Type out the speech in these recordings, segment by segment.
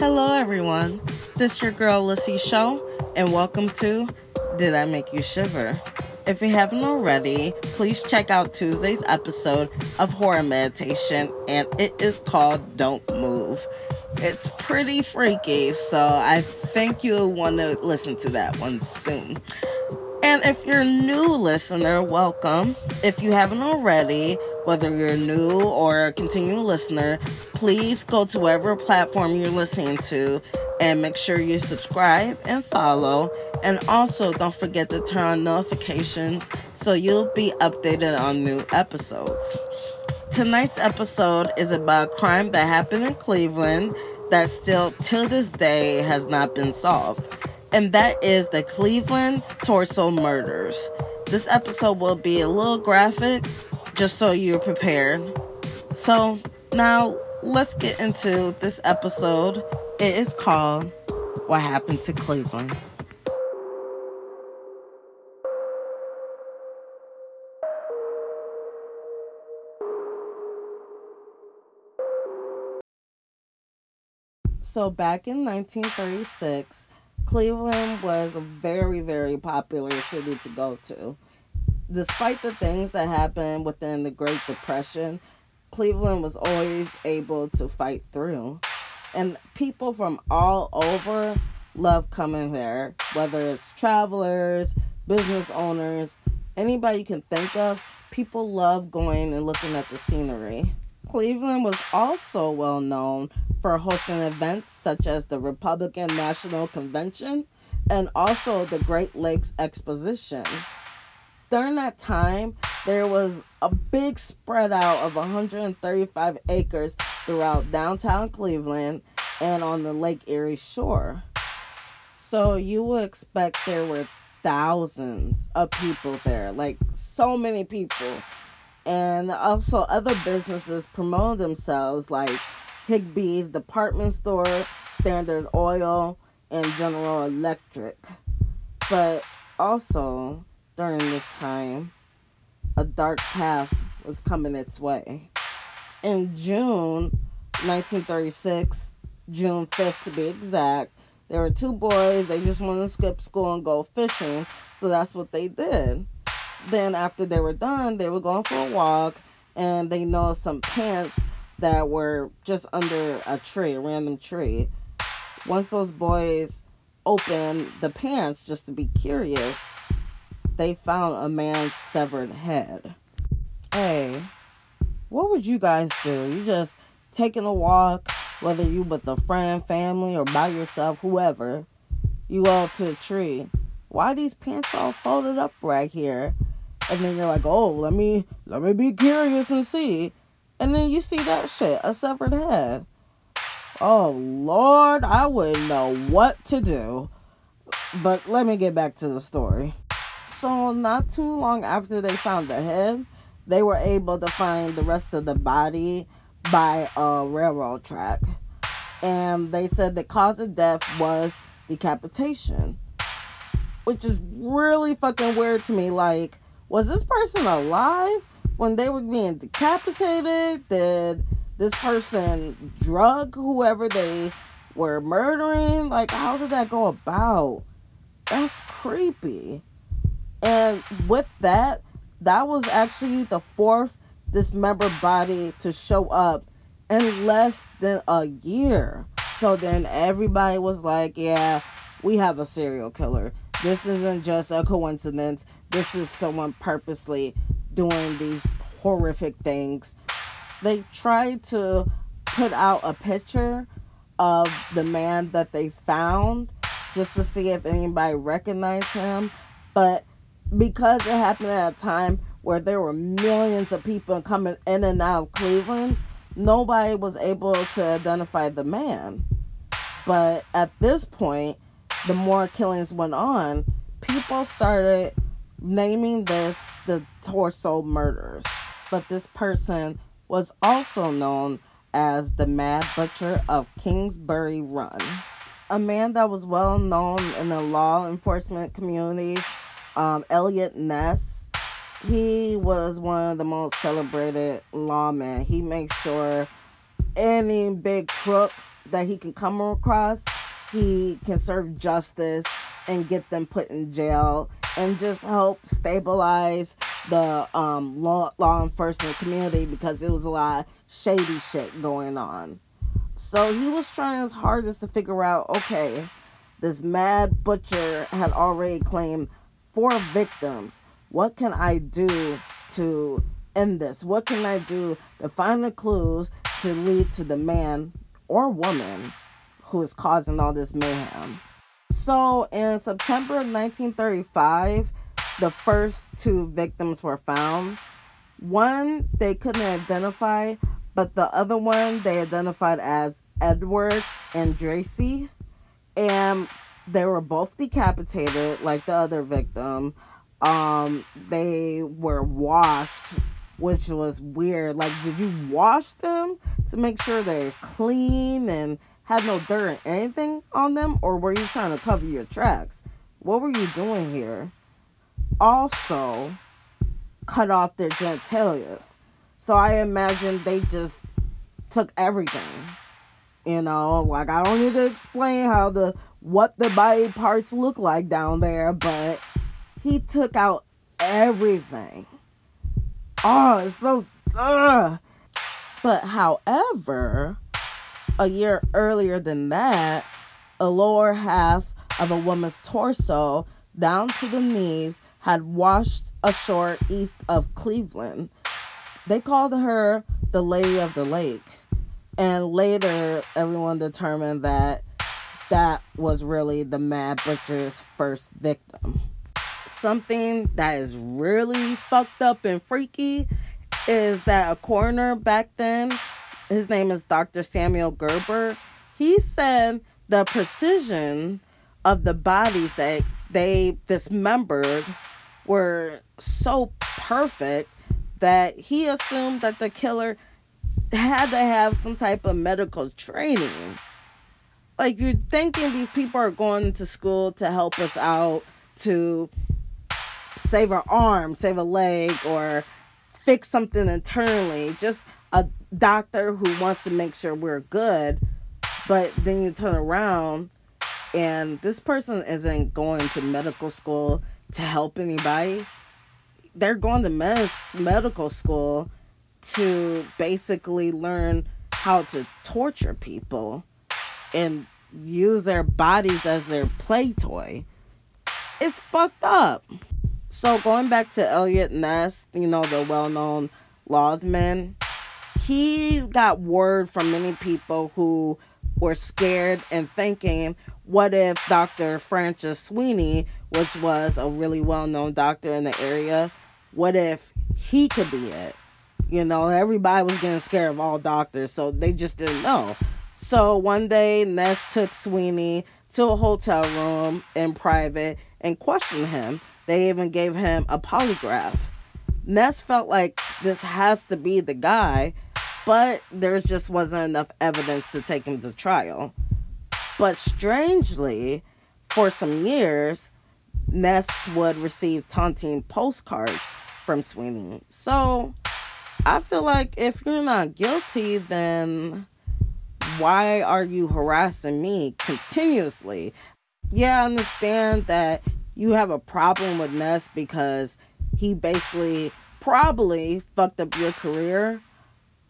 Hello, everyone. This is your girl Lissy Show, and welcome to Did I Make You Shiver? If you haven't already, please check out Tuesday's episode of Horror Meditation, and it is called Don't Move. It's pretty freaky, so I think you'll want to listen to that one soon. And if you're a new listener, welcome. If you haven't already, whether you're new or a continuing listener, please go to whatever platform you're listening to and make sure you subscribe and follow. And also, don't forget to turn on notifications so you'll be updated on new episodes. Tonight's episode is about a crime that happened in Cleveland that still, till this day, has not been solved. And that is the Cleveland Torso Murders. This episode will be a little graphic, just so you're prepared. So, now let's get into this episode. It is called What Happened to Cleveland. So, back in 1936, Cleveland was a very, very popular city to go to. Despite the things that happened within the Great Depression, Cleveland was always able to fight through. And people from all over love coming there, whether it's travelers, business owners, anybody you can think of, people love going and looking at the scenery. Cleveland was also well known for hosting events such as the Republican National Convention and also the Great Lakes Exposition. During that time, there was a big spread out of 135 acres throughout downtown Cleveland and on the Lake Erie shore. So you would expect there were thousands of people there, like so many people. And also other businesses promote themselves like Higbee's department store, Standard Oil, and General Electric. But also during this time, a dark path was coming its way. In June 1936, June 5th to be exact, there were two boys, they just wanted to skip school and go fishing, so that's what they did. Then, after they were done, they were going for a walk and they noticed some pants that were just under a tree, a random tree. Once those boys opened the pants just to be curious, they found a man's severed head. Hey, what would you guys do? You just taking a walk, whether you with a friend, family, or by yourself, whoever, you go up to a tree. Why these pants all folded up right here? And then you're like, oh, let me let me be curious and see. And then you see that shit, a severed head. Oh Lord, I wouldn't know what to do. But let me get back to the story. So not too long after they found the head, they were able to find the rest of the body by a railroad track. And they said the cause of death was decapitation. Which is really fucking weird to me. Like, was this person alive when they were being decapitated? Did this person drug whoever they were murdering? Like, how did that go about? That's creepy. And with that, that was actually the fourth dismembered body to show up in less than a year. So then everybody was like, yeah, we have a serial killer. This isn't just a coincidence. This is someone purposely doing these horrific things. They tried to put out a picture of the man that they found just to see if anybody recognized him. But because it happened at a time where there were millions of people coming in and out of Cleveland, nobody was able to identify the man. But at this point, the more killings went on, people started naming this the torso murders. But this person was also known as the Mad Butcher of Kingsbury Run. A man that was well known in the law enforcement community um, Eliot Ness, he was one of the most celebrated lawmen. He makes sure any big crook that he can come across, he can serve justice and get them put in jail and just help stabilize the um, law law enforcement community because it was a lot of shady shit going on. So he was trying his hardest to figure out okay, this mad butcher had already claimed four victims. What can I do to end this? What can I do to find the clues to lead to the man or woman who is causing all this mayhem? So in September of 1935, the first two victims were found. One they couldn't identify, but the other one they identified as Edward Andrassy. And they were both decapitated like the other victim. Um, they were washed, which was weird. Like, did you wash them to make sure they're clean and had no dirt or anything on them? Or were you trying to cover your tracks? What were you doing here? Also, cut off their genitalia. So I imagine they just took everything. You know, like I don't need to explain how the what the body parts look like down there, but he took out everything. Oh, it's so ugh. But however, a year earlier than that, a lower half of a woman's torso down to the knees had washed ashore east of Cleveland. They called her the Lady of the Lake. And later, everyone determined that that was really the Mad Butcher's first victim. Something that is really fucked up and freaky is that a coroner back then, his name is Dr. Samuel Gerber, he said the precision of the bodies that they dismembered were so perfect that he assumed that the killer had to have some type of medical training. Like you're thinking these people are going to school to help us out to save an arm, save a leg, or fix something internally. Just a doctor who wants to make sure we're good. But then you turn around and this person isn't going to medical school to help anybody. They're going to med- medical school to basically learn how to torture people and use their bodies as their play toy. It's fucked up. So going back to Eliot Ness, you know, the well-known lawsman, he got word from many people who were scared and thinking, what if Dr. Francis Sweeney, which was a really well-known doctor in the area, what if he could be it? You know, everybody was getting scared of all doctors, so they just didn't know. So one day, Ness took Sweeney to a hotel room in private and questioned him. They even gave him a polygraph. Ness felt like this has to be the guy, but there just wasn't enough evidence to take him to trial. But strangely, for some years, Ness would receive taunting postcards from Sweeney. So I feel like if you're not guilty, then why are you harassing me continuously? Yeah, I understand that you have a problem with Ness because he basically probably fucked up your career.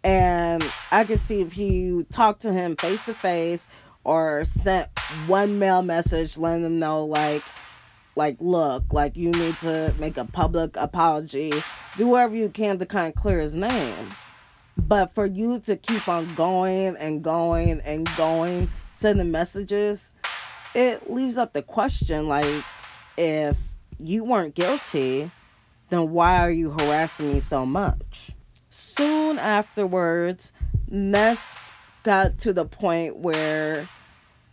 And I can see if you talk to him face to face or sent one mail message letting them know like like look like you need to make a public apology. Do whatever you can to kind of clear his name. But for you to keep on going and going and going sending messages it leaves up the question like if you weren't guilty then why are you harassing me so much? Soon afterwards ness got to the point where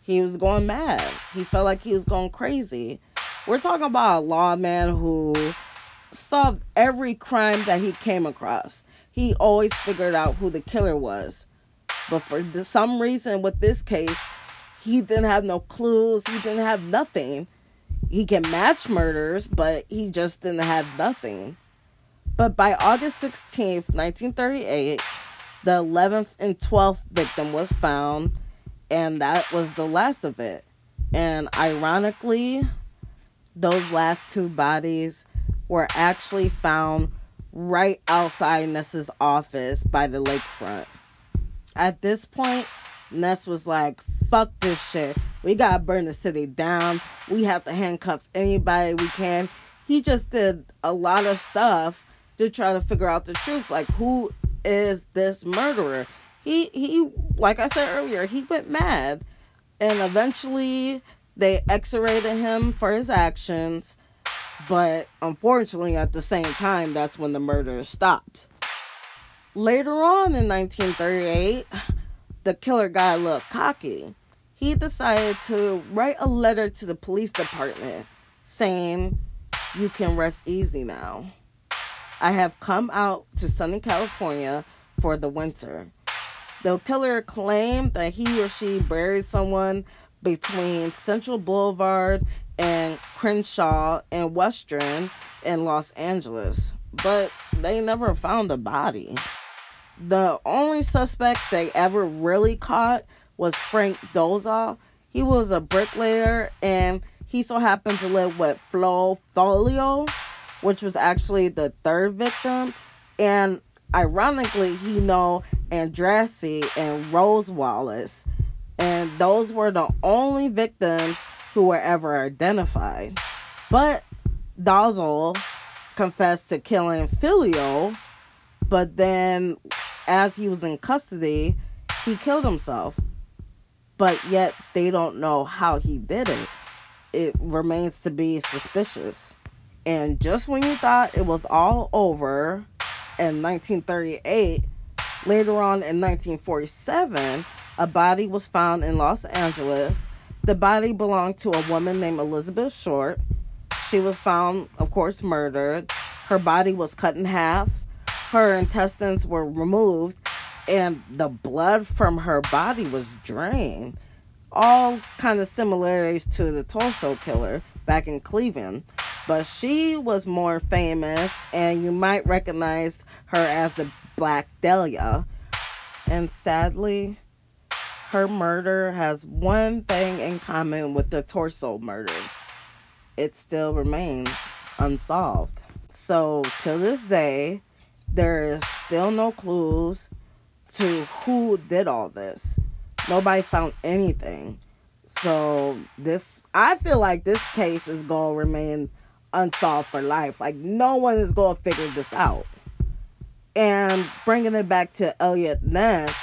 he was going mad. He felt like he was going crazy we're talking about a lawman who solved every crime that he came across. He always figured out who the killer was. But for some reason, with this case, he didn't have no clues. He didn't have nothing. He can match murders, but he just didn't have nothing. But by August 16th, 1938, the 11th and 12th victim was found, And that was the last of it. And ironically, those last two bodies were actually found right outside Ness's office by the lakefront. At this point, Ness was like, fuck this shit. We gotta burn the city down. We have to handcuff anybody we can. He just did a lot of stuff to try to figure out the truth. Like, who is this murderer? He, he, like I said earlier, he went mad. And eventually they exonerated him for his actions. But unfortunately, at the same time, that's when the murder stopped. Later on in 1938, the killer guy looked cocky. He decided to write a letter to the police department saying, You can rest easy now. I have come out to sunny California for the winter. The killer claimed that he or she buried someone between Century Boulevard and Crenshaw and Western in Los Angeles, but they never found a body. The only suspect they ever really caught was Frank Dolezal. He was a bricklayer and he so happened to live with Flo Folio, which was actually the third victim. And ironically, he know Andrassy and Rose Wallace. And those were the only victims who were ever identified. But Dolezal confessed to killing Filio, but then as he was in custody, he killed himself. But yet they don't know how he did it. It remains to be suspicious. And just when you thought it was all over in 1938, later on in 1947, a body was found in Los Angeles. The body belonged to a woman named Elizabeth Short. She was found, of course, murdered. Her body was cut in half her intestines were removed and the blood from her body was drained. All kind of similarities to the torso killer back in Cleveland. But she was more famous, and you might recognize her as the Black Dahlia. And sadly, her murder has one thing in common with the torso murders it still remains unsolved. So, to this day, there is still no clues to who did all this. Nobody found anything. So this I feel like this case is going to remain unsolved for life. Like no one is going to figure this out. And bringing it back to Eliot Ness,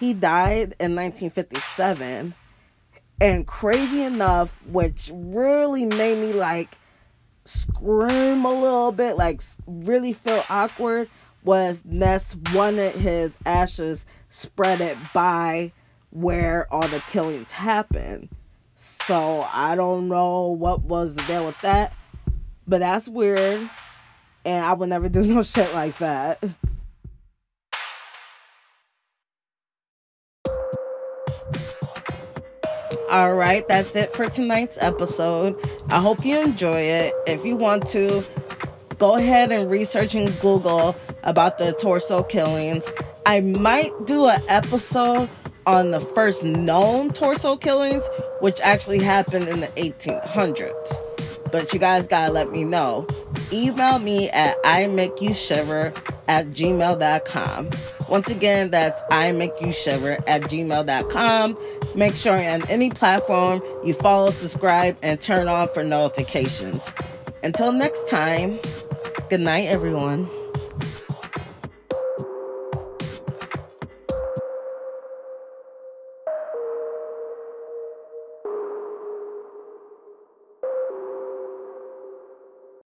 he died in 1957. And crazy enough, which really made me like scream a little bit, like really feel awkward, was Ness wanted his ashes spreaded by where all the killings happened. So I don't know what was the deal with that, but that's weird, and I would never do no shit like that. All right, that's it for tonight's episode. I hope you enjoy it. If you want to, go ahead and research in Google about the torso killings. I might do an episode on the first known torso killings, which actually happened in the 1800s. But you guys gotta let me know. Email me at I make you shiver at gmail.com. Once again, that's I make you shiver at gmail.com. Make sure on any platform you follow, subscribe, and turn on for notifications. Until next time, good night, everyone.